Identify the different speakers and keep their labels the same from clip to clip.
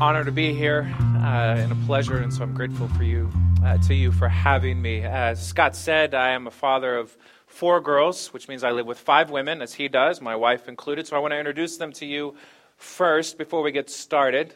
Speaker 1: honor to be here uh, and a pleasure, and so I'm grateful for you, uh, to you for having me. As Scott said, I am a father of four girls, which means I live with five women, as he does, my wife included. So I want to introduce them to you first before we get started.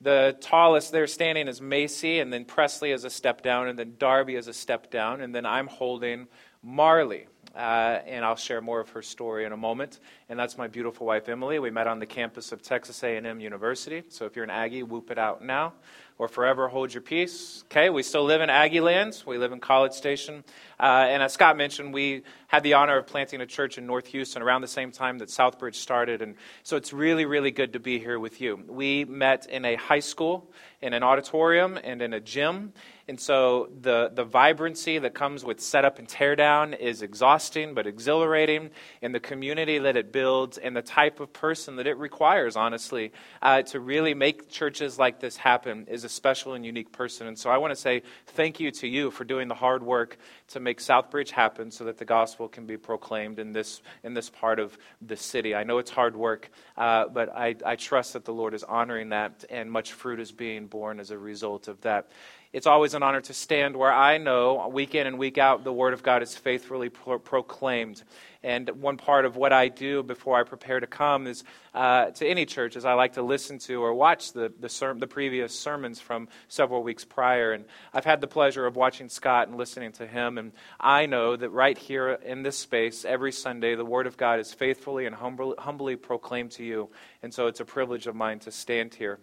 Speaker 1: The tallest there standing is Macy, and then Presley is a step down, and then Darby is a step down, and then I'm holding Marley. Uh, and I'll share more of her story in a moment. And that's my beautiful wife, Emily. We met on the campus of Texas A&M University. So if you're an Aggie, whoop it out now or forever hold your peace. Okay, we still live in Aggie lands. We live in College Station. Uh, and as Scott mentioned, we had the honor of planting a church in North Houston around the same time that Southbridge started. And so it's really, really good to be here with you. We met in a high school, in an auditorium, and in a gym. And so the, the vibrancy that comes with setup and teardown is exhausting but exhilarating. And the community that it builds and the type of person that it requires, honestly, uh, to really make churches like this happen is a special and unique person. And so I want to say thank you to you for doing the hard work to make Southbridge happen so that the gospel can be proclaimed in this, in this part of the city. I know it's hard work, uh, but I, I trust that the Lord is honoring that and much fruit is being borne as a result of that. It's always an honor to stand where I know week in and week out the Word of God is faithfully pro- proclaimed. And one part of what I do before I prepare to come is uh, to any church is I like to listen to or watch the, the, ser- the previous sermons from several weeks prior. And I've had the pleasure of watching Scott and listening to him. And I know that right here in this space, every Sunday, the Word of God is faithfully and humbly, humbly proclaimed to you. And so it's a privilege of mine to stand here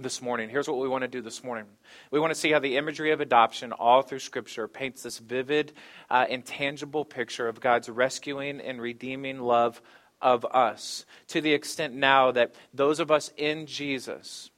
Speaker 1: this morning. Here's what we want to do this morning. We want to see how the imagery of adoption, all through Scripture, paints this vivid, uh, intangible picture of God's rescuing and redeeming love of us, to the extent now that those of us in Jesus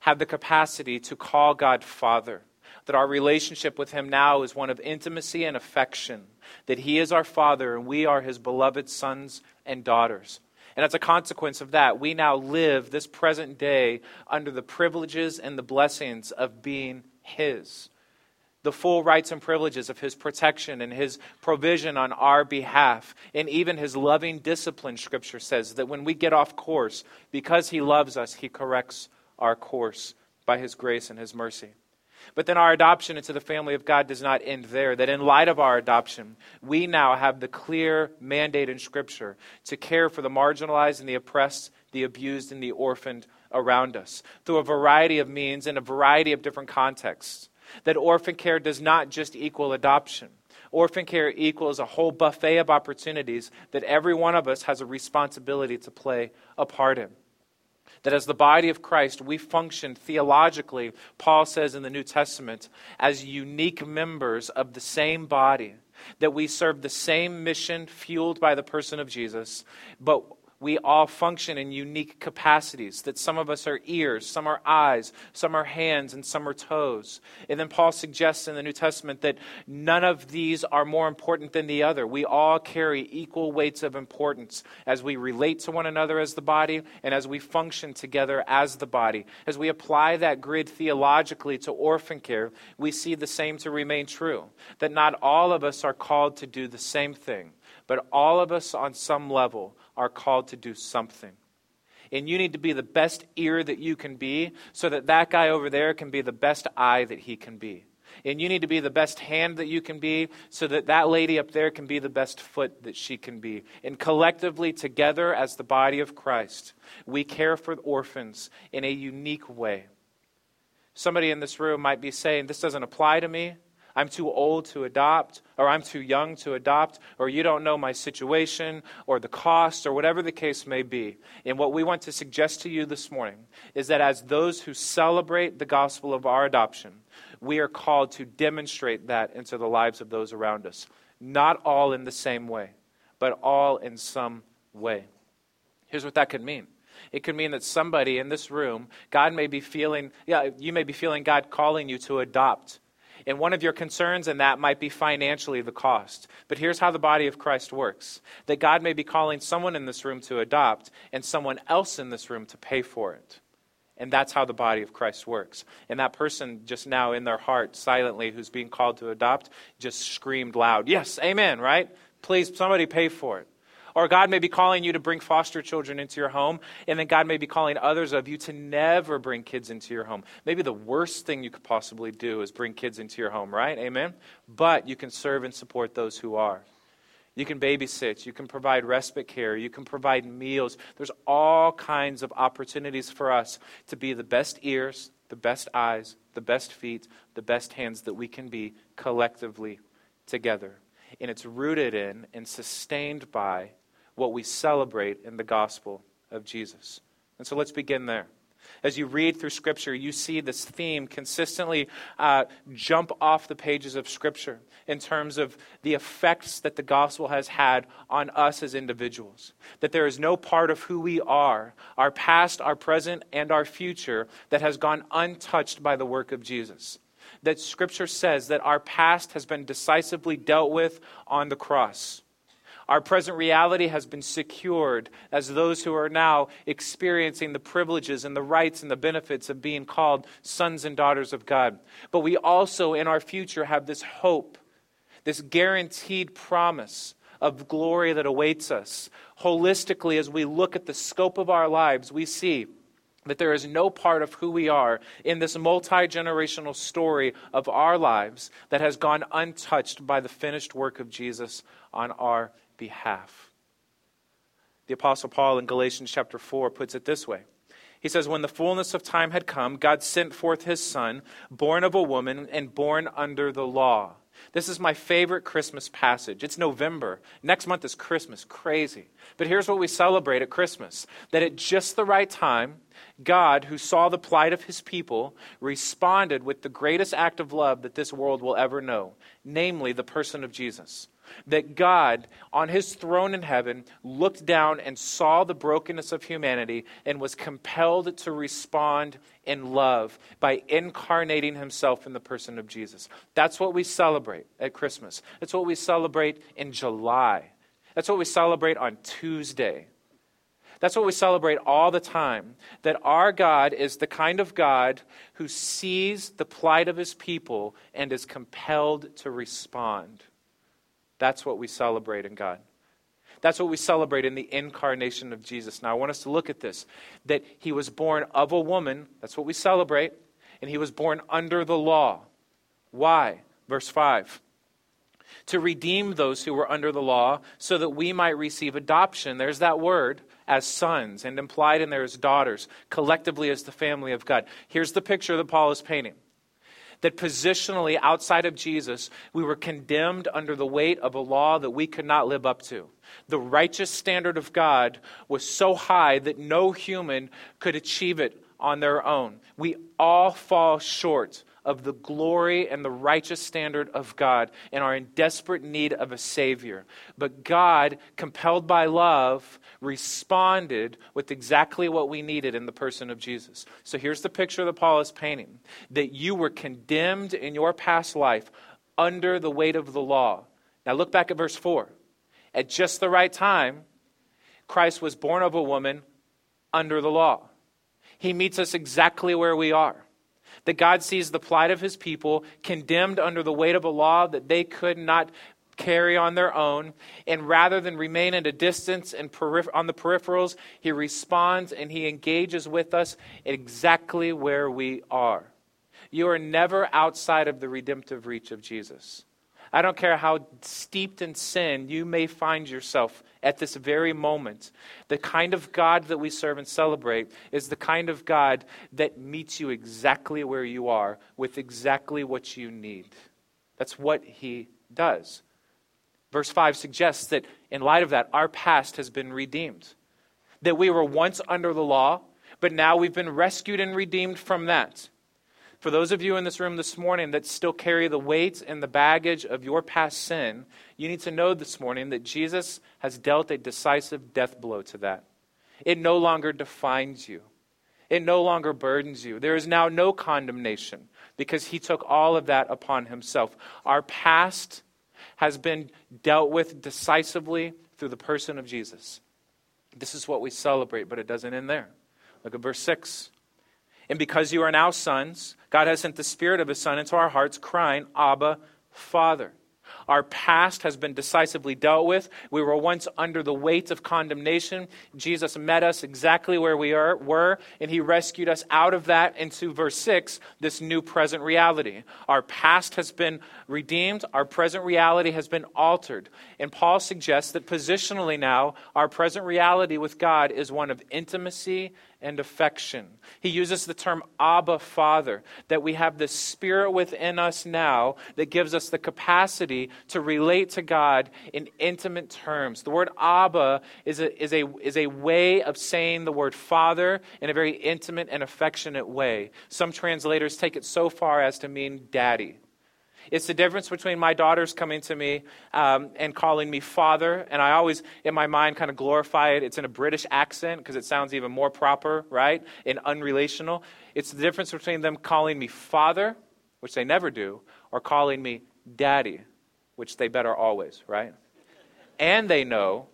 Speaker 1: have the capacity to call God Father. That our relationship with Him now is one of intimacy and affection. That He is our Father and we are His beloved sons and daughters. And as a consequence of that, we now live this present day under the privileges and the blessings of being His. The full rights and privileges of His protection and His provision on our behalf, and even His loving discipline, Scripture says that when we get off course, because He loves us, He corrects our course by His grace and His mercy. But then our adoption into the family of God does not end there. That in light of our adoption, we now have the clear mandate in Scripture to care for the marginalized and the oppressed, the abused and the orphaned around us through a variety of means in a variety of different contexts. That orphan care does not just equal adoption. Orphan care equals a whole buffet of opportunities that every one of us has a responsibility to play a part in. That as the body of Christ, we function theologically, Paul says in the New Testament, as unique members of the same body. That we serve the same mission fueled by the person of Jesus, but we all function in unique capacities. That some of us are ears, some are eyes, some are hands, and some are toes. And then Paul suggests in the New Testament that none of these are more important than the other. We all carry equal weights of importance as we relate to one another as the body and as we function together as the body. As we apply that grid theologically to orphan care, we see the same to remain true. That not all of us are called to do the same thing, but all of us on some level are called to do something. And you need to be the best ear that you can be so that that guy over there can be the best eye that he can be. And you need to be the best hand that you can be so that that lady up there can be the best foot that she can be. And collectively, together as the body of Christ, we care for orphans in a unique way. Somebody in this room might be saying, This doesn't apply to me. I'm too old to adopt, or I'm too young to adopt, or you don't know my situation, or the cost, or whatever the case may be. And what we want to suggest to you this morning is that as those who celebrate the gospel of our adoption, we are called to demonstrate that into the lives of those around us. Not all in the same way, but all in some way. Here's what that could mean. It could mean that somebody in this room, God may be feeling, yeah, you may be feeling God calling you to adopt and one of your concerns in that might be financially the cost. But here's how the body of Christ works that God may be calling someone in this room to adopt and someone else in this room to pay for it. And that's how the body of Christ works. And that person just now in their heart, silently, who's being called to adopt, just screamed loud, Yes, amen, right? Please, somebody pay for it. Or God may be calling you to bring foster children into your home, and then God may be calling others of you to never bring kids into your home. Maybe the worst thing you could possibly do is bring kids into your home, right? Amen? But you can serve and support those who are. You can babysit. You can provide respite care. You can provide meals. There's all kinds of opportunities for us to be the best ears, the best eyes, the best feet, the best hands that we can be collectively together. And it's rooted in and sustained by what we celebrate in the gospel of Jesus. And so let's begin there. As you read through Scripture, you see this theme consistently uh, jump off the pages of Scripture in terms of the effects that the gospel has had on us as individuals. That there is no part of who we are, our past, our present, and our future, that has gone untouched by the work of Jesus. That Scripture says that our past has been decisively dealt with on the cross our present reality has been secured as those who are now experiencing the privileges and the rights and the benefits of being called sons and daughters of God. But we also, in our future, have this hope, this guaranteed promise of glory that awaits us. Holistically, as we look at the scope of our lives, we see that there is no part of who we are in this multi generational story of our lives that has gone untouched by the finished work of Jesus on our behalf. The Apostle Paul in Galatians chapter 4 puts it this way. He says, When the fullness of time had come, God sent forth his Son, born of a woman and born under the law. This is my favorite Christmas passage. It's November. Next month is Christmas. Crazy. But here's what we celebrate at Christmas that at just the right time, God, who saw the plight of his people, responded with the greatest act of love that this world will ever know, namely the person of Jesus that God, on his throne in heaven, looked down and saw the brokenness of humanity and was compelled to respond in love by incarnating himself in the person of Jesus. That's what we celebrate at Christmas. That's what we celebrate in July. That's what we celebrate on Tuesday. That's what we celebrate all the time. That our God is the kind of God who sees the plight of his people and is compelled to respond. That's what we celebrate in God. That's what we celebrate in the incarnation of Jesus. Now, I want us to look at this that he was born of a woman. That's what we celebrate. And he was born under the law. Why? Verse 5 to redeem those who were under the law so that we might receive adoption. There's that word as sons, and implied in there as daughters, collectively as the family of God. Here's the picture that Paul is painting that positionally outside of Jesus, we were condemned under the weight of a law that we could not live up to. The righteous standard of God was so high that no human could achieve it on their own. We all fall short of the glory and the righteous standard of God and are in desperate need of a Savior. But God, compelled by love, responded with exactly what we needed in the person of Jesus. So here's the picture that Paul is painting that you were condemned in your past life under the weight of the law. Now look back at verse 4. At just the right time, Christ was born of a woman under the law. He meets us exactly where we are that God sees the plight of his people condemned under the weight of a law that they could not carry on their own. And rather than remain at a distance and on the peripherals, he responds and he engages with us exactly where we are. You are never outside of the redemptive reach of Jesus. I don't care how steeped in sin you may find yourself at this very moment. The kind of God that we serve and celebrate is the kind of God that meets you exactly where you are with exactly what you need. That's what He does. Verse 5 suggests that in light of that, our past has been redeemed. That we were once under the law, but now we've been rescued and redeemed from that. For those of you in this room this morning that still carry the weight and the baggage of your past sin, you need to know this morning that Jesus has dealt a decisive death blow to that. It no longer defines you, it no longer burdens you. There is now no condemnation because he took all of that upon himself. Our past has been dealt with decisively through the person of Jesus. This is what we celebrate, but it doesn't end there. Look at verse 6. And because you are now sons, God has sent the Spirit of His Son into our hearts, crying, Abba, Father. Our past has been decisively dealt with. We were once under the weight of condemnation. Jesus met us exactly where we are, were, and he rescued us out of that into verse 6, this new present reality. Our past has been redeemed, our present reality has been altered. And Paul suggests that positionally now, our present reality with God is one of intimacy and affection. He uses the term Abba Father, that we have the Spirit within us now that gives us the capacity to relate to God in intimate terms. The word Abba is a, is a, is a way of saying the word Father in a very intimate and affectionate way. Some translators take it so far as to mean daddy. It's the difference between my daughters coming to me um, and calling me father, and I always, in my mind, kind of glorify it. It's in a British accent because it sounds even more proper, right? And unrelational. It's the difference between them calling me father, which they never do, or calling me daddy, which they better always, right? And they know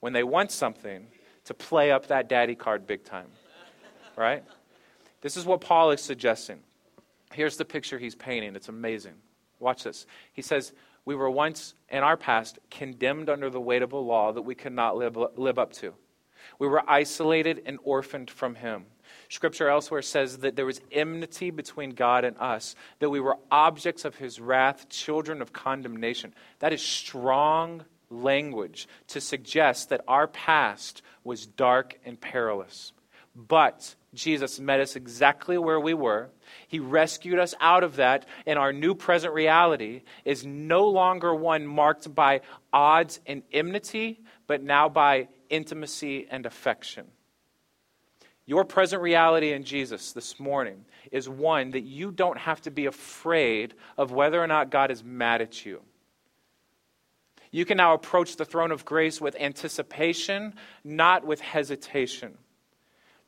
Speaker 1: when they want something to play up that daddy card big time, right? This is what Paul is suggesting. Here's the picture he's painting. It's amazing. Watch this. He says, We were once in our past condemned under the weight of a law that we could not live, live up to. We were isolated and orphaned from Him. Scripture elsewhere says that there was enmity between God and us, that we were objects of His wrath, children of condemnation. That is strong language to suggest that our past was dark and perilous. But Jesus met us exactly where we were. He rescued us out of that, and our new present reality is no longer one marked by odds and enmity, but now by intimacy and affection. Your present reality in Jesus this morning is one that you don't have to be afraid of whether or not God is mad at you. You can now approach the throne of grace with anticipation, not with hesitation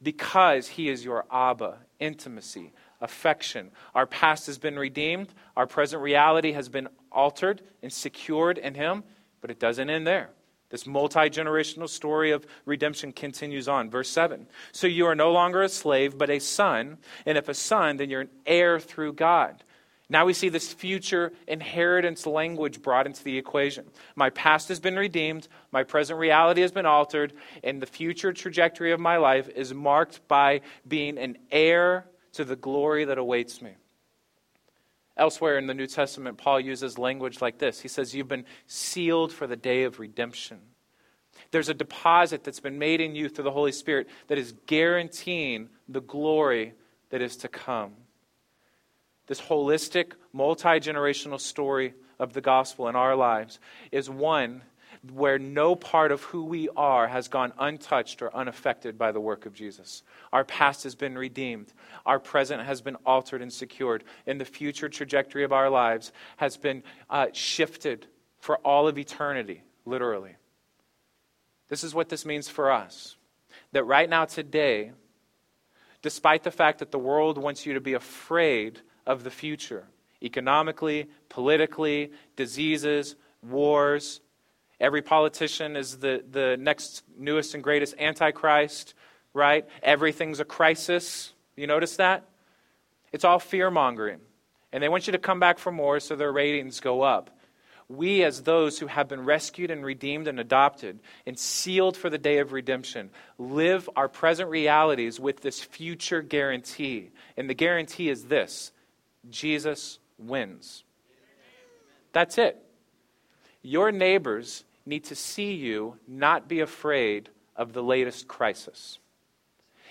Speaker 1: because He is your Abba, intimacy, affection. Our past has been redeemed, our present reality has been altered and secured in Him, but it doesn't end there. This multi generational story of redemption continues on. Verse 7. So you are no longer a slave, but a son. And if a son, then you're an heir through God. Now we see this future inheritance language brought into the equation. My past has been redeemed, my present reality has been altered, and the future trajectory of my life is marked by being an heir to the glory that awaits me. Elsewhere in the New Testament, Paul uses language like this He says, You've been sealed for the day of redemption. There's a deposit that's been made in you through the Holy Spirit that is guaranteeing the glory that is to come this holistic, multi generational story of the gospel in our lives is one where no part of who we are has gone untouched or unaffected by the work of Jesus. Our past has been redeemed, our present has been altered and secured, and the future trajectory of our lives has been uh, shifted for all of eternity, literally. This is what this means for us. That right now, today, despite the fact that the world wants you to be afraid of the future economically, politically, diseases, wars. Every politician is the, the next newest and greatest antichrist, right? Everything's a crisis. You notice that? It's all fear mongering. And they want you to come back for more so their ratings go up. We, as those who have been rescued and redeemed and adopted and sealed for the day of redemption, live our present realities with this future guarantee. And the guarantee is this Jesus wins. That's it. Your neighbors need to see you not be afraid of the latest crisis.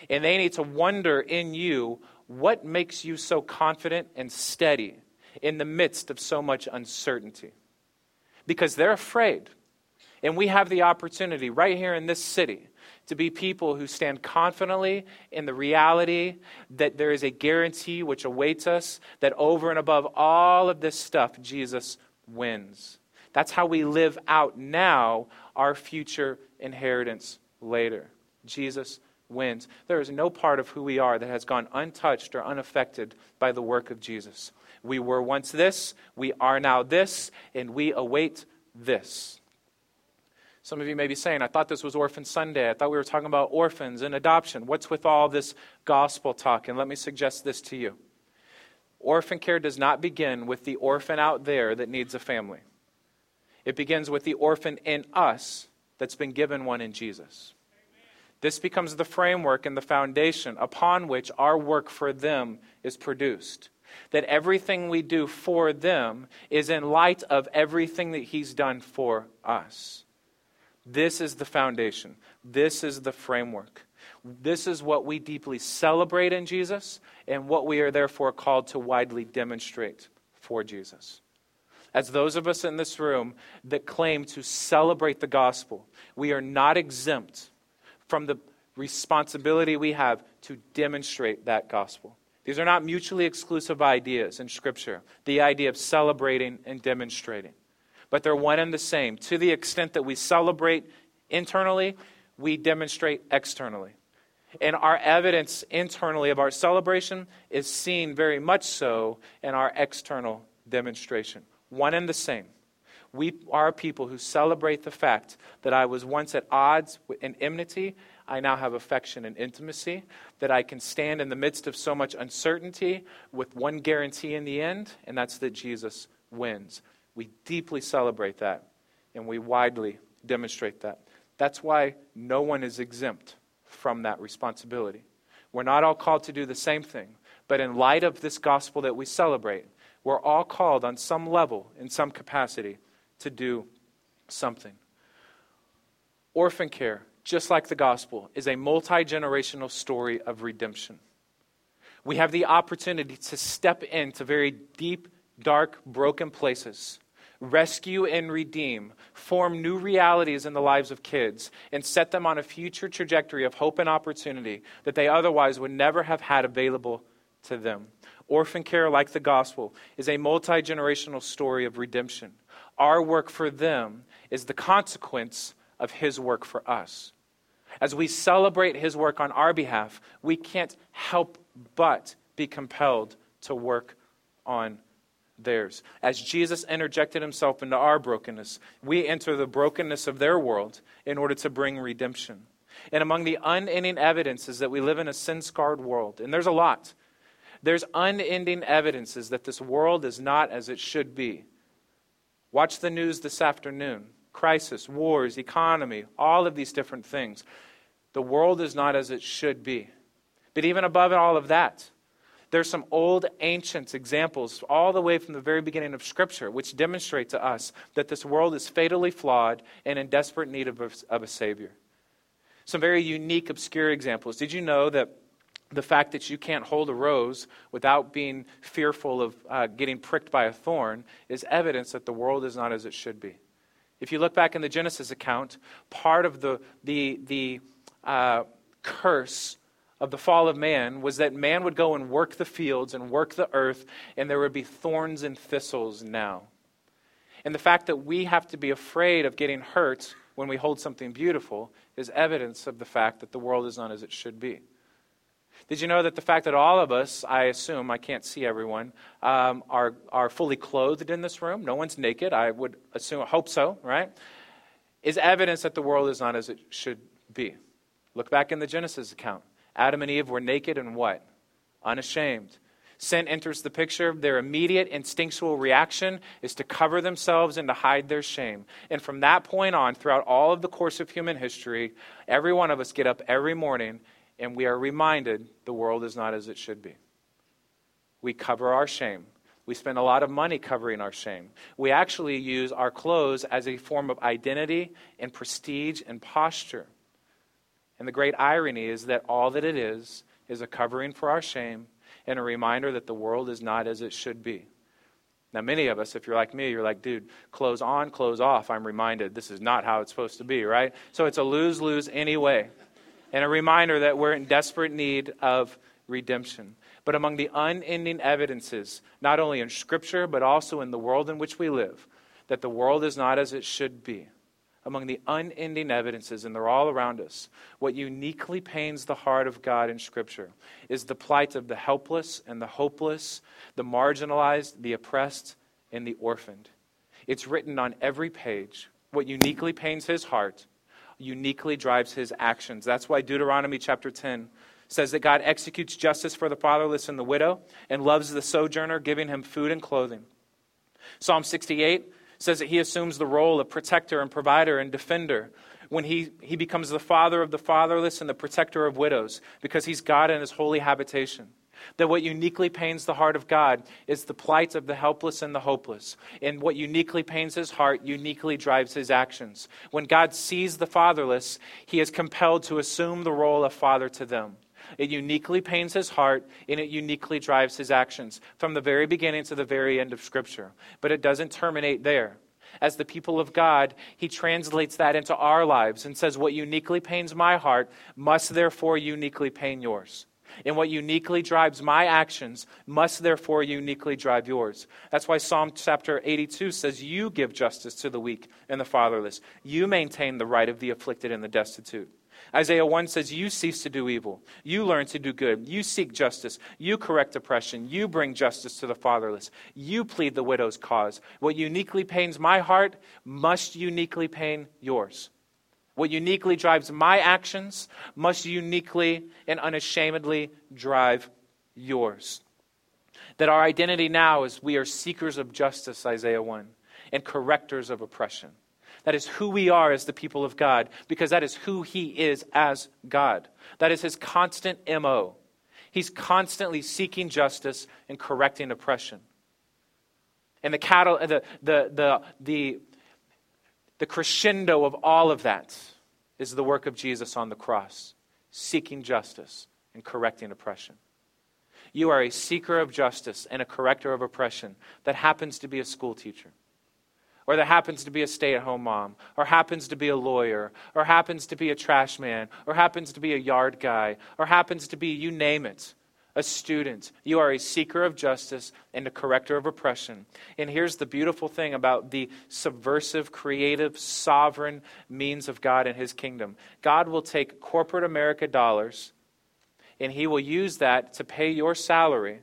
Speaker 1: And they need to wonder in you what makes you so confident and steady in the midst of so much uncertainty. Because they're afraid. And we have the opportunity right here in this city to be people who stand confidently in the reality that there is a guarantee which awaits us, that over and above all of this stuff, Jesus wins. That's how we live out now our future inheritance later. Jesus wins. There is no part of who we are that has gone untouched or unaffected by the work of Jesus. We were once this, we are now this, and we await this. Some of you may be saying, I thought this was Orphan Sunday. I thought we were talking about orphans and adoption. What's with all this gospel talk? And let me suggest this to you Orphan care does not begin with the orphan out there that needs a family. It begins with the orphan in us that's been given one in Jesus. This becomes the framework and the foundation upon which our work for them is produced. That everything we do for them is in light of everything that He's done for us. This is the foundation. This is the framework. This is what we deeply celebrate in Jesus and what we are therefore called to widely demonstrate for Jesus. As those of us in this room that claim to celebrate the gospel, we are not exempt from the responsibility we have to demonstrate that gospel. These are not mutually exclusive ideas in Scripture, the idea of celebrating and demonstrating. But they're one and the same. To the extent that we celebrate internally, we demonstrate externally. And our evidence internally of our celebration is seen very much so in our external demonstration. One and the same. We are people who celebrate the fact that I was once at odds and enmity. I now have affection and intimacy. That I can stand in the midst of so much uncertainty with one guarantee in the end, and that's that Jesus wins. We deeply celebrate that, and we widely demonstrate that. That's why no one is exempt from that responsibility. We're not all called to do the same thing, but in light of this gospel that we celebrate, we're all called on some level, in some capacity, to do something. Orphan care, just like the gospel, is a multi generational story of redemption. We have the opportunity to step into very deep, dark, broken places rescue and redeem, form new realities in the lives of kids, and set them on a future trajectory of hope and opportunity that they otherwise would never have had available to them. Orphan care, like the gospel, is a multi generational story of redemption. Our work for them is the consequence of his work for us. As we celebrate his work on our behalf, we can't help but be compelled to work on theirs. As Jesus interjected himself into our brokenness, we enter the brokenness of their world in order to bring redemption. And among the unending evidences that we live in a sin scarred world, and there's a lot, there's unending evidences that this world is not as it should be. Watch the news this afternoon crisis, wars, economy, all of these different things. The world is not as it should be. But even above all of that, there's some old, ancient examples, all the way from the very beginning of Scripture, which demonstrate to us that this world is fatally flawed and in desperate need of a, of a Savior. Some very unique, obscure examples. Did you know that the fact that you can't hold a rose without being fearful of uh, getting pricked by a thorn is evidence that the world is not as it should be? If you look back in the Genesis account, part of the, the, the uh, curse of the fall of man was that man would go and work the fields and work the earth, and there would be thorns and thistles now. And the fact that we have to be afraid of getting hurt when we hold something beautiful is evidence of the fact that the world is not as it should be. Did you know that the fact that all of us, I assume, I can't see everyone, um, are, are fully clothed in this room? No one's naked. I would assume, hope so, right? Is evidence that the world is not as it should be. Look back in the Genesis account. Adam and Eve were naked and what? Unashamed. Sin enters the picture. Their immediate instinctual reaction is to cover themselves and to hide their shame. And from that point on, throughout all of the course of human history, every one of us get up every morning and we are reminded the world is not as it should be. We cover our shame. We spend a lot of money covering our shame. We actually use our clothes as a form of identity and prestige and posture. And the great irony is that all that it is is a covering for our shame and a reminder that the world is not as it should be. Now, many of us, if you're like me, you're like, dude, clothes on, clothes off. I'm reminded this is not how it's supposed to be, right? So it's a lose lose anyway. And a reminder that we're in desperate need of redemption. But among the unending evidences, not only in Scripture, but also in the world in which we live, that the world is not as it should be among the unending evidences, and they're all around us, what uniquely pains the heart of God in Scripture is the plight of the helpless and the hopeless, the marginalized, the oppressed, and the orphaned. It's written on every page. What uniquely pains his heart uniquely drives his actions. That's why Deuteronomy chapter 10 says that God executes justice for the fatherless and the widow and loves the sojourner, giving him food and clothing. Psalm 68 says that he assumes the role of protector and provider and defender when he, he becomes the father of the fatherless and the protector of widows because he's God in his holy habitation. That what uniquely pains the heart of God is the plight of the helpless and the hopeless. And what uniquely pains his heart uniquely drives his actions. When God sees the fatherless, he is compelled to assume the role of father to them. It uniquely pains his heart and it uniquely drives his actions from the very beginning to the very end of Scripture. But it doesn't terminate there. As the people of God, he translates that into our lives and says, What uniquely pains my heart must therefore uniquely pain yours. And what uniquely drives my actions must therefore uniquely drive yours. That's why Psalm chapter 82 says, You give justice to the weak and the fatherless. You maintain the right of the afflicted and the destitute. Isaiah 1 says, You cease to do evil. You learn to do good. You seek justice. You correct oppression. You bring justice to the fatherless. You plead the widow's cause. What uniquely pains my heart must uniquely pain yours. What uniquely drives my actions must uniquely and unashamedly drive yours. That our identity now is we are seekers of justice, Isaiah 1, and correctors of oppression. That is who we are as the people of God, because that is who He is as God. That is His constant MO. He's constantly seeking justice and correcting oppression. And the, cattle, the, the, the, the, the crescendo of all of that is the work of Jesus on the cross, seeking justice and correcting oppression. You are a seeker of justice and a corrector of oppression that happens to be a school teacher or that happens to be a stay at home mom, or happens to be a lawyer, or happens to be a trash man, or happens to be a yard guy, or happens to be, you name it, a student. You are a seeker of justice and a corrector of oppression. And here's the beautiful thing about the subversive, creative, sovereign means of God and His kingdom God will take corporate America dollars and He will use that to pay your salary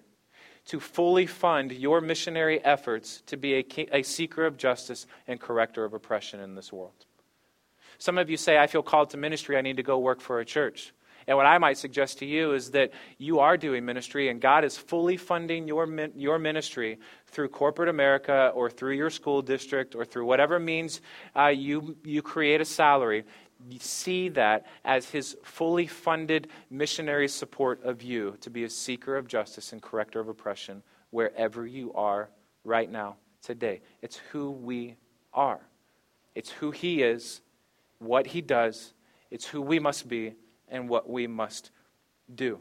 Speaker 1: to fully fund your missionary efforts to be a, a seeker of justice and corrector of oppression in this world. Some of you say, I feel called to ministry, I need to go work for a church. And what I might suggest to you is that you are doing ministry and God is fully funding your, your ministry through corporate America or through your school district or through whatever means uh, you, you create a salary see that as his fully funded missionary support of you to be a seeker of justice and corrector of oppression wherever you are right now, today. It's who we are, it's who he is, what he does, it's who we must be, and what we must do.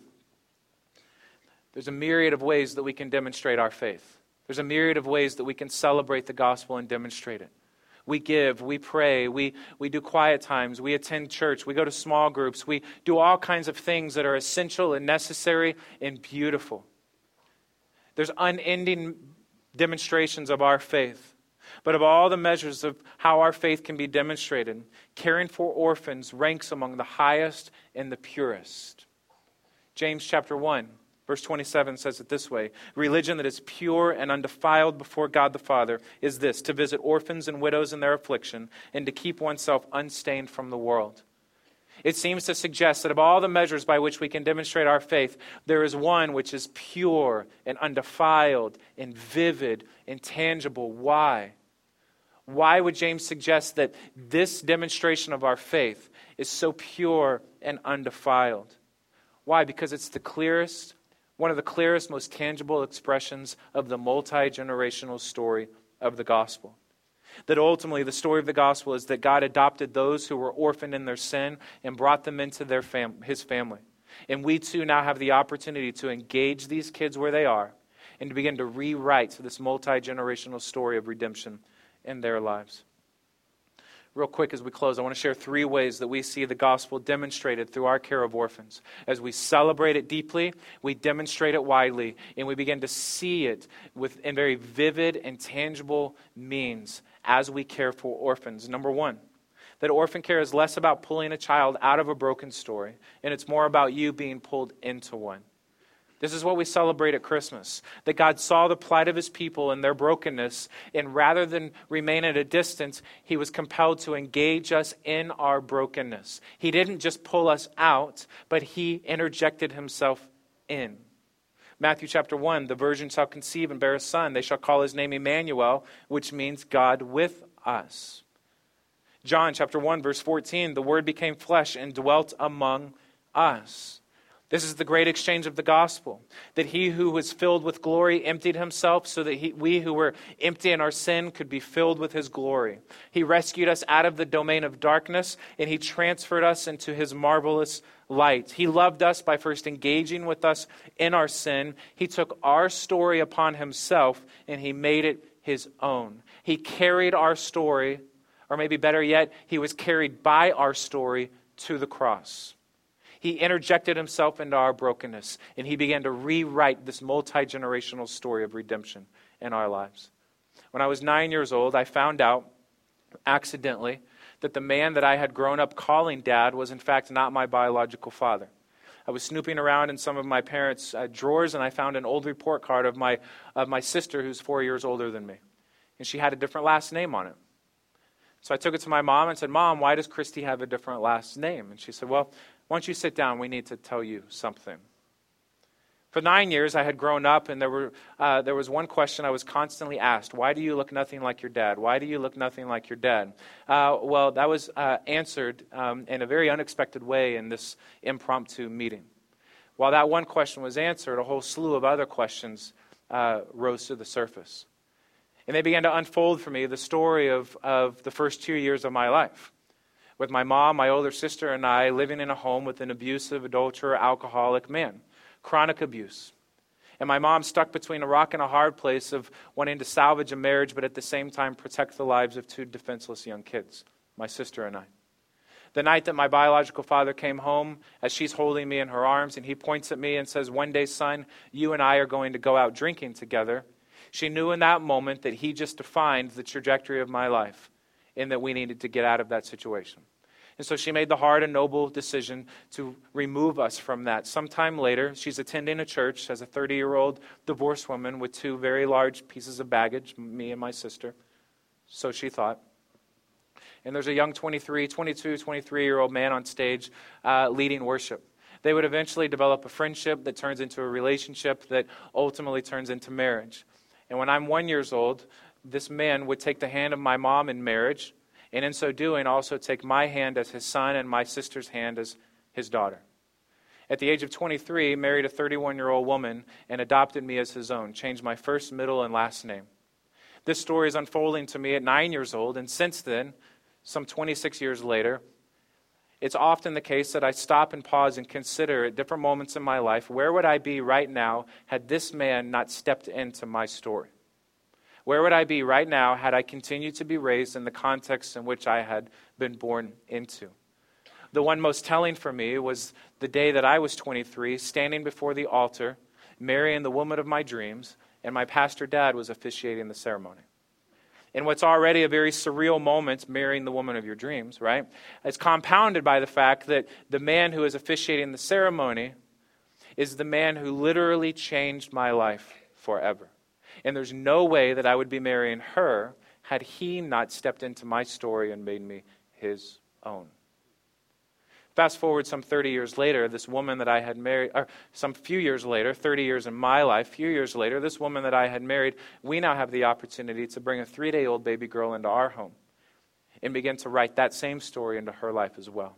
Speaker 1: There's a myriad of ways that we can demonstrate our faith. There's a myriad of ways that we can celebrate the gospel and demonstrate it. We give, we pray, we, we do quiet times, we attend church, we go to small groups, we do all kinds of things that are essential and necessary and beautiful. There's unending demonstrations of our faith. But of all the measures of how our faith can be demonstrated, caring for orphans ranks among the highest and the purest. James chapter 1 Verse 27 says it this way Religion that is pure and undefiled before God the Father is this to visit orphans and widows in their affliction and to keep oneself unstained from the world. It seems to suggest that of all the measures by which we can demonstrate our faith, there is one which is pure and undefiled and vivid and tangible. Why? Why would James suggest that this demonstration of our faith is so pure and undefiled? Why? Because it's the clearest one of the clearest, most tangible expressions of the multi generational story of the gospel. That ultimately, the story of the gospel is that God adopted those who were orphaned in their sin and brought them into their fam- his family. And we too now have the opportunity to engage these kids where they are and to begin to rewrite this multi generational story of redemption in their lives real quick as we close, I want to share three ways that we see the gospel demonstrated through our care of orphans. As we celebrate it deeply, we demonstrate it widely, and we begin to see it with, in very vivid and tangible means as we care for orphans. Number one, that orphan care is less about pulling a child out of a broken story, and it's more about you being pulled into one. This is what we celebrate at Christmas that God saw the plight of his people and their brokenness, and rather than remain at a distance, he was compelled to engage us in our brokenness. He didn't just pull us out, but he interjected himself in. Matthew chapter 1 the virgin shall conceive and bear a son. They shall call his name Emmanuel, which means God with us. John chapter 1 verse 14 the word became flesh and dwelt among us. This is the great exchange of the gospel that he who was filled with glory emptied himself so that he, we who were empty in our sin could be filled with his glory. He rescued us out of the domain of darkness and he transferred us into his marvelous light. He loved us by first engaging with us in our sin. He took our story upon himself and he made it his own. He carried our story, or maybe better yet, he was carried by our story to the cross. He interjected himself into our brokenness, and he began to rewrite this multi generational story of redemption in our lives. When I was nine years old, I found out accidentally that the man that I had grown up calling dad was, in fact, not my biological father. I was snooping around in some of my parents' uh, drawers, and I found an old report card of my, of my sister, who's four years older than me. And she had a different last name on it. So I took it to my mom and said, Mom, why does Christy have a different last name? And she said, Well, don't you sit down? We need to tell you something. For nine years, I had grown up, and there, were, uh, there was one question I was constantly asked Why do you look nothing like your dad? Why do you look nothing like your dad? Uh, well, that was uh, answered um, in a very unexpected way in this impromptu meeting. While that one question was answered, a whole slew of other questions uh, rose to the surface. And they began to unfold for me the story of, of the first two years of my life with my mom, my older sister, and I living in a home with an abusive, adulterer, alcoholic man. Chronic abuse. And my mom stuck between a rock and a hard place of wanting to salvage a marriage, but at the same time protect the lives of two defenseless young kids, my sister and I. The night that my biological father came home, as she's holding me in her arms, and he points at me and says, One day, son, you and I are going to go out drinking together. She knew in that moment that he just defined the trajectory of my life and that we needed to get out of that situation. And so she made the hard and noble decision to remove us from that. Sometime later, she's attending a church as a 30 year old divorced woman with two very large pieces of baggage, me and my sister. So she thought. And there's a young 23, 22, 23 year old man on stage uh, leading worship. They would eventually develop a friendship that turns into a relationship that ultimately turns into marriage. And when I'm one years old, this man would take the hand of my mom in marriage, and in so doing, also take my hand as his son and my sister's hand as his daughter. At the age of 23, married a 31 year old woman and adopted me as his own, changed my first, middle, and last name. This story is unfolding to me at nine years old, and since then, some 26 years later, it's often the case that I stop and pause and consider at different moments in my life where would I be right now had this man not stepped into my story? Where would I be right now had I continued to be raised in the context in which I had been born into? The one most telling for me was the day that I was 23, standing before the altar, marrying the woman of my dreams, and my pastor dad was officiating the ceremony. In what's already a very surreal moment, marrying the woman of your dreams, right? It's compounded by the fact that the man who is officiating the ceremony is the man who literally changed my life forever. And there's no way that I would be marrying her had he not stepped into my story and made me his own. Fast forward some 30 years later, this woman that I had married, or some few years later, 30 years in my life, few years later, this woman that I had married, we now have the opportunity to bring a three day old baby girl into our home and begin to write that same story into her life as well.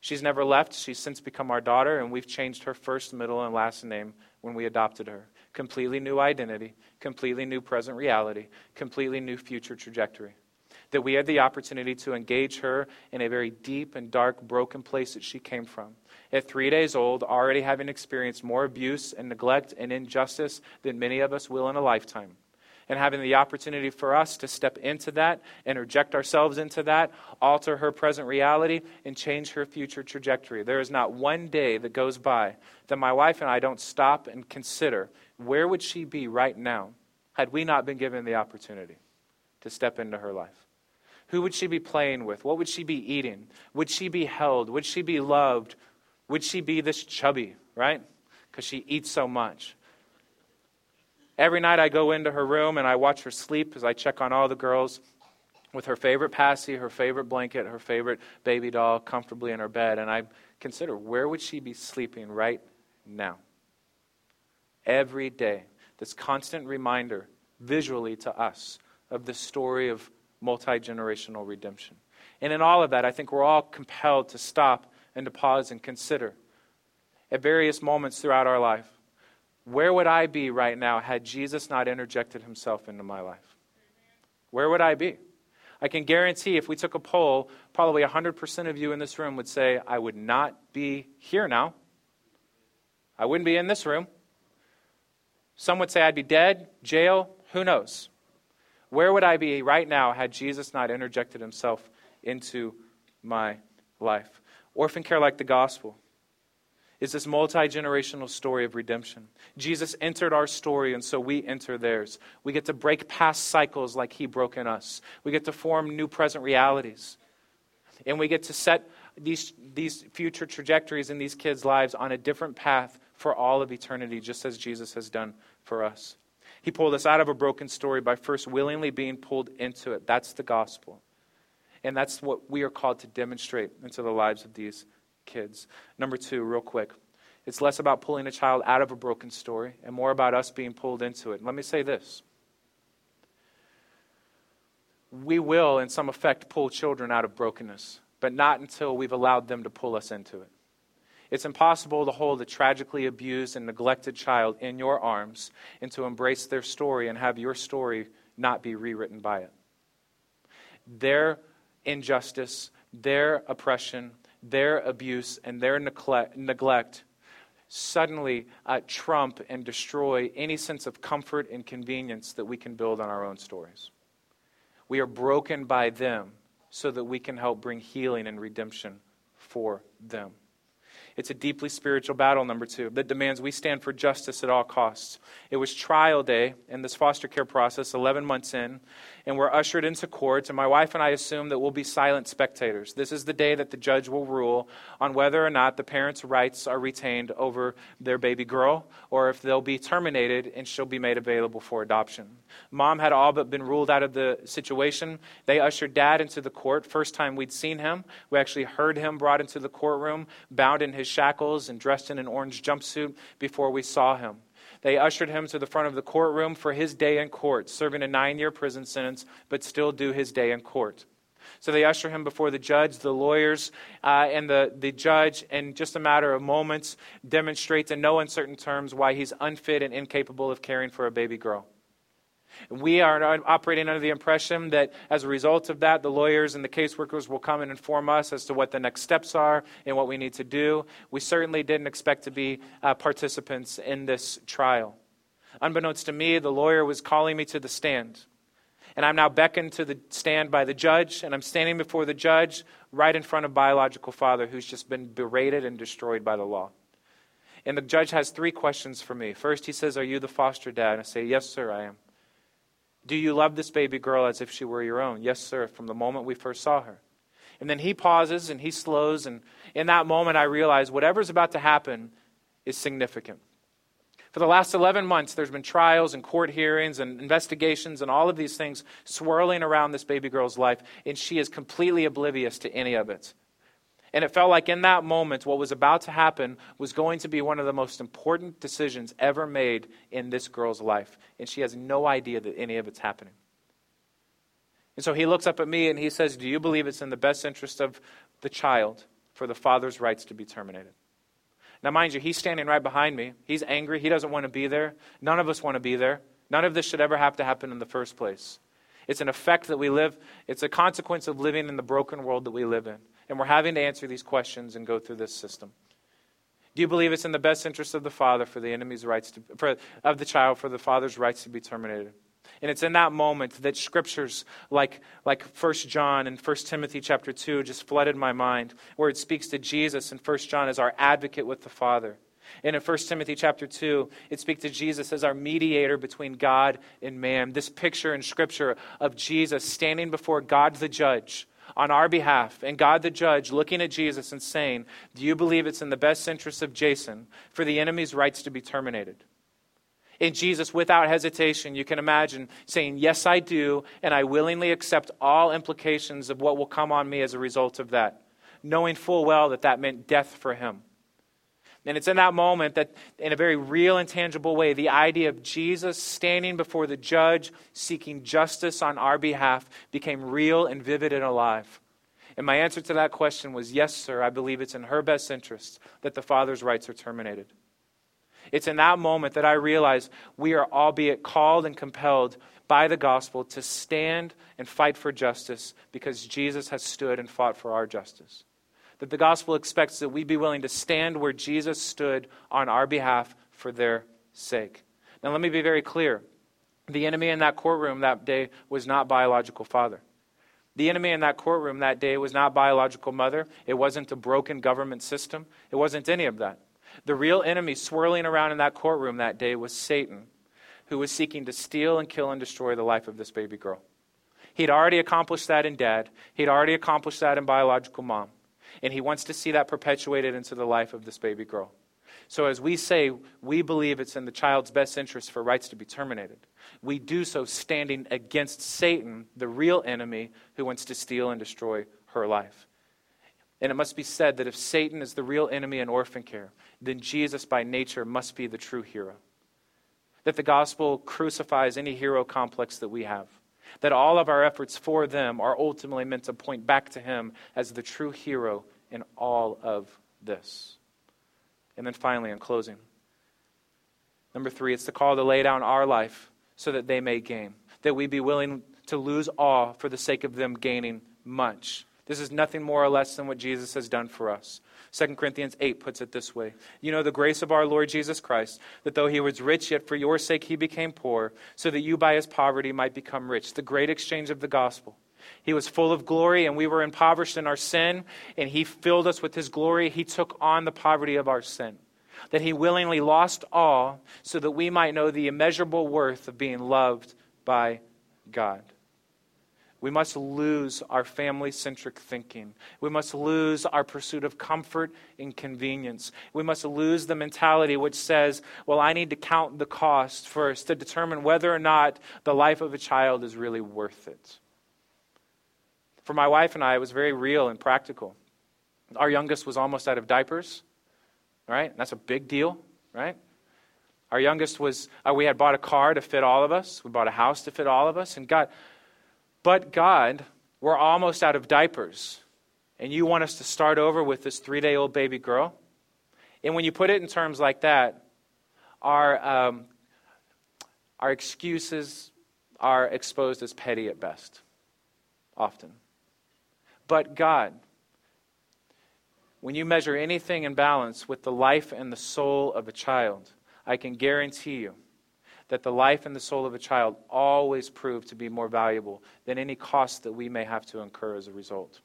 Speaker 1: She's never left. She's since become our daughter, and we've changed her first, middle, and last name when we adopted her completely new identity, completely new present reality, completely new future trajectory. That we had the opportunity to engage her in a very deep and dark, broken place that she came from. At three days old, already having experienced more abuse and neglect and injustice than many of us will in a lifetime and having the opportunity for us to step into that, interject ourselves into that, alter her present reality, and change her future trajectory. There is not one day that goes by that my wife and I don't stop and consider where would she be right now had we not been given the opportunity to step into her life? Who would she be playing with? What would she be eating? Would she be held? Would she be loved? Would she be this chubby, right? Because she eats so much. Every night I go into her room and I watch her sleep as I check on all the girls with her favorite passy, her favorite blanket, her favorite baby doll comfortably in her bed. And I consider where would she be sleeping right now? Every day. This constant reminder, visually to us, of the story of multi generational redemption. And in all of that, I think we're all compelled to stop and to pause and consider at various moments throughout our life where would I be right now had Jesus not interjected himself into my life? Where would I be? I can guarantee if we took a poll, probably 100% of you in this room would say, I would not be here now. I wouldn't be in this room. Some would say I'd be dead, jail, who knows? Where would I be right now had Jesus not interjected himself into my life? Orphan care like the gospel is this multi generational story of redemption. Jesus entered our story, and so we enter theirs. We get to break past cycles like He broke in us, we get to form new present realities. And we get to set these, these future trajectories in these kids' lives on a different path for all of eternity, just as Jesus has done for us. He pulled us out of a broken story by first willingly being pulled into it. That's the gospel. And that's what we are called to demonstrate into the lives of these kids. Number two, real quick. It's less about pulling a child out of a broken story and more about us being pulled into it. let me say this we will, in some effect, pull children out of brokenness, but not until we've allowed them to pull us into it. It's impossible to hold a tragically abused and neglected child in your arms and to embrace their story and have your story not be rewritten by it. Their injustice, their oppression, their abuse and their neglect suddenly uh, trump and destroy any sense of comfort and convenience that we can build on our own stories. We are broken by them so that we can help bring healing and redemption for them. It's a deeply spiritual battle, number two, that demands we stand for justice at all costs. It was trial day in this foster care process, 11 months in, and we're ushered into court, and my wife and I assume that we'll be silent spectators. This is the day that the judge will rule on whether or not the parents' rights are retained over their baby girl, or if they'll be terminated and she'll be made available for adoption. Mom had all but been ruled out of the situation. They ushered dad into the court. First time we'd seen him. We actually heard him brought into the courtroom, bound in his shackles and dressed in an orange jumpsuit before we saw him. They ushered him to the front of the courtroom for his day in court, serving a nine year prison sentence, but still do his day in court. So they usher him before the judge, the lawyers, uh, and the, the judge, in just a matter of moments, demonstrates in no uncertain terms why he's unfit and incapable of caring for a baby girl. We are operating under the impression that as a result of that, the lawyers and the caseworkers will come and inform us as to what the next steps are and what we need to do. We certainly didn't expect to be uh, participants in this trial. Unbeknownst to me, the lawyer was calling me to the stand. And I'm now beckoned to the stand by the judge, and I'm standing before the judge right in front of biological father who's just been berated and destroyed by the law. And the judge has three questions for me. First, he says, Are you the foster dad? And I say, Yes, sir, I am. Do you love this baby girl as if she were your own? Yes, sir, from the moment we first saw her. And then he pauses and he slows, and in that moment, I realize whatever's about to happen is significant. For the last 11 months, there's been trials and court hearings and investigations and all of these things swirling around this baby girl's life, and she is completely oblivious to any of it. And it felt like in that moment, what was about to happen was going to be one of the most important decisions ever made in this girl's life. And she has no idea that any of it's happening. And so he looks up at me and he says, Do you believe it's in the best interest of the child for the father's rights to be terminated? Now, mind you, he's standing right behind me. He's angry. He doesn't want to be there. None of us want to be there. None of this should ever have to happen in the first place. It's an effect that we live, it's a consequence of living in the broken world that we live in. And we're having to answer these questions and go through this system. Do you believe it's in the best interest of the father for the enemy's rights to, for, of the child for the father's rights to be terminated? And it's in that moment that scriptures like, like 1 John and 1 Timothy chapter 2 just flooded my mind, where it speaks to Jesus in 1 John as our advocate with the Father. And in 1 Timothy chapter 2, it speaks to Jesus as our mediator between God and man. This picture in Scripture of Jesus standing before God the judge on our behalf, and God the judge looking at Jesus and saying, Do you believe it's in the best interest of Jason for the enemy's rights to be terminated? And Jesus, without hesitation, you can imagine saying, Yes, I do, and I willingly accept all implications of what will come on me as a result of that, knowing full well that that meant death for him. And it's in that moment that, in a very real and tangible way, the idea of Jesus standing before the judge, seeking justice on our behalf, became real and vivid and alive. And my answer to that question was yes, sir, I believe it's in her best interest that the father's rights are terminated. It's in that moment that I realize we are, albeit called and compelled by the gospel, to stand and fight for justice because Jesus has stood and fought for our justice that the gospel expects that we be willing to stand where Jesus stood on our behalf for their sake. Now, let me be very clear. The enemy in that courtroom that day was not biological father. The enemy in that courtroom that day was not biological mother. It wasn't a broken government system. It wasn't any of that. The real enemy swirling around in that courtroom that day was Satan, who was seeking to steal and kill and destroy the life of this baby girl. He'd already accomplished that in dad, he'd already accomplished that in biological mom and he wants to see that perpetuated into the life of this baby girl. So, as we say, we believe it's in the child's best interest for rights to be terminated. We do so standing against Satan, the real enemy who wants to steal and destroy her life. And it must be said that if Satan is the real enemy in orphan care, then Jesus by nature must be the true hero. That the gospel crucifies any hero complex that we have. That all of our efforts for them are ultimately meant to point back to him as the true hero in all of this. And then finally, in closing, number three, it's the call to lay down our life so that they may gain, that we be willing to lose all for the sake of them gaining much. This is nothing more or less than what Jesus has done for us. 2 Corinthians 8 puts it this way You know the grace of our Lord Jesus Christ, that though he was rich, yet for your sake he became poor, so that you by his poverty might become rich. The great exchange of the gospel. He was full of glory, and we were impoverished in our sin, and He filled us with His glory. He took on the poverty of our sin. That He willingly lost all so that we might know the immeasurable worth of being loved by God. We must lose our family centric thinking. We must lose our pursuit of comfort and convenience. We must lose the mentality which says, well, I need to count the cost first to determine whether or not the life of a child is really worth it. For my wife and I, it was very real and practical. Our youngest was almost out of diapers, right? That's a big deal, right? Our youngest was, uh, we had bought a car to fit all of us. We bought a house to fit all of us. And God, but God, we're almost out of diapers. And you want us to start over with this three day old baby girl? And when you put it in terms like that, our, um, our excuses are exposed as petty at best, often but God. When you measure anything in balance with the life and the soul of a child, I can guarantee you that the life and the soul of a child always prove to be more valuable than any cost that we may have to incur as a result.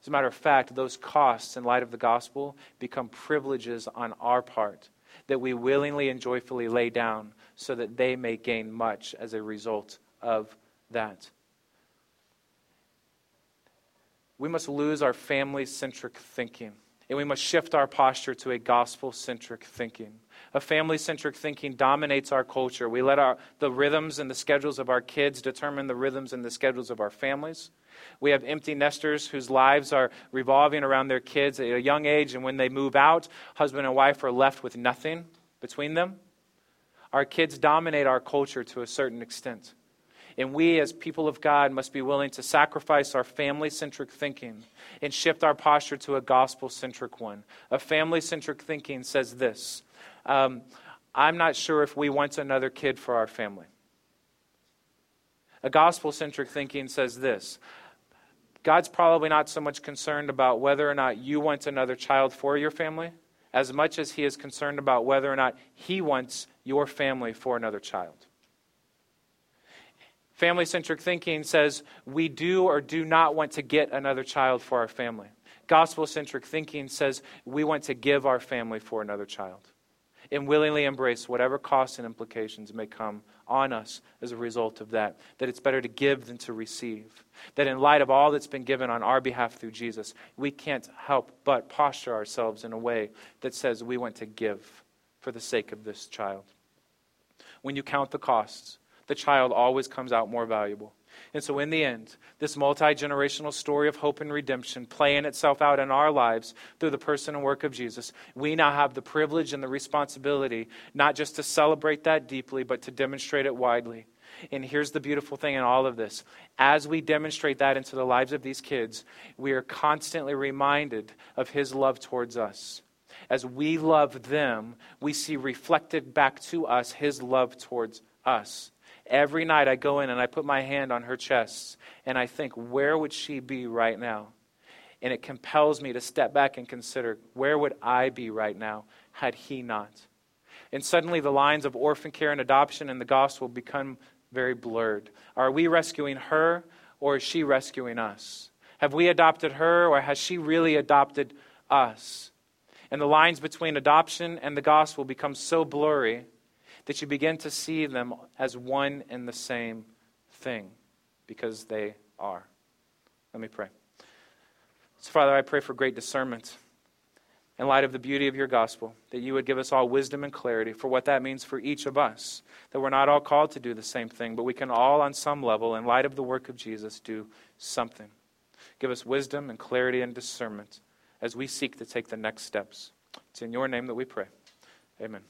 Speaker 1: As a matter of fact, those costs, in light of the gospel, become privileges on our part that we willingly and joyfully lay down so that they may gain much as a result of that we must lose our family centric thinking and we must shift our posture to a gospel centric thinking. A family centric thinking dominates our culture. We let our, the rhythms and the schedules of our kids determine the rhythms and the schedules of our families. We have empty nesters whose lives are revolving around their kids at a young age, and when they move out, husband and wife are left with nothing between them. Our kids dominate our culture to a certain extent. And we, as people of God, must be willing to sacrifice our family centric thinking and shift our posture to a gospel centric one. A family centric thinking says this um, I'm not sure if we want another kid for our family. A gospel centric thinking says this God's probably not so much concerned about whether or not you want another child for your family as much as he is concerned about whether or not he wants your family for another child. Family centric thinking says we do or do not want to get another child for our family. Gospel centric thinking says we want to give our family for another child and willingly embrace whatever costs and implications may come on us as a result of that. That it's better to give than to receive. That in light of all that's been given on our behalf through Jesus, we can't help but posture ourselves in a way that says we want to give for the sake of this child. When you count the costs, the child always comes out more valuable. And so, in the end, this multi generational story of hope and redemption playing itself out in our lives through the person and work of Jesus, we now have the privilege and the responsibility not just to celebrate that deeply, but to demonstrate it widely. And here's the beautiful thing in all of this as we demonstrate that into the lives of these kids, we are constantly reminded of His love towards us. As we love them, we see reflected back to us His love towards us. Every night I go in and I put my hand on her chest and I think, where would she be right now? And it compels me to step back and consider, where would I be right now had he not? And suddenly the lines of orphan care and adoption and the gospel become very blurred. Are we rescuing her or is she rescuing us? Have we adopted her or has she really adopted us? And the lines between adoption and the gospel become so blurry that you begin to see them as one and the same thing because they are. Let me pray. So, Father, I pray for great discernment in light of the beauty of your gospel, that you would give us all wisdom and clarity for what that means for each of us. That we're not all called to do the same thing, but we can all, on some level, in light of the work of Jesus, do something. Give us wisdom and clarity and discernment as we seek to take the next steps. It's in your name that we pray. Amen.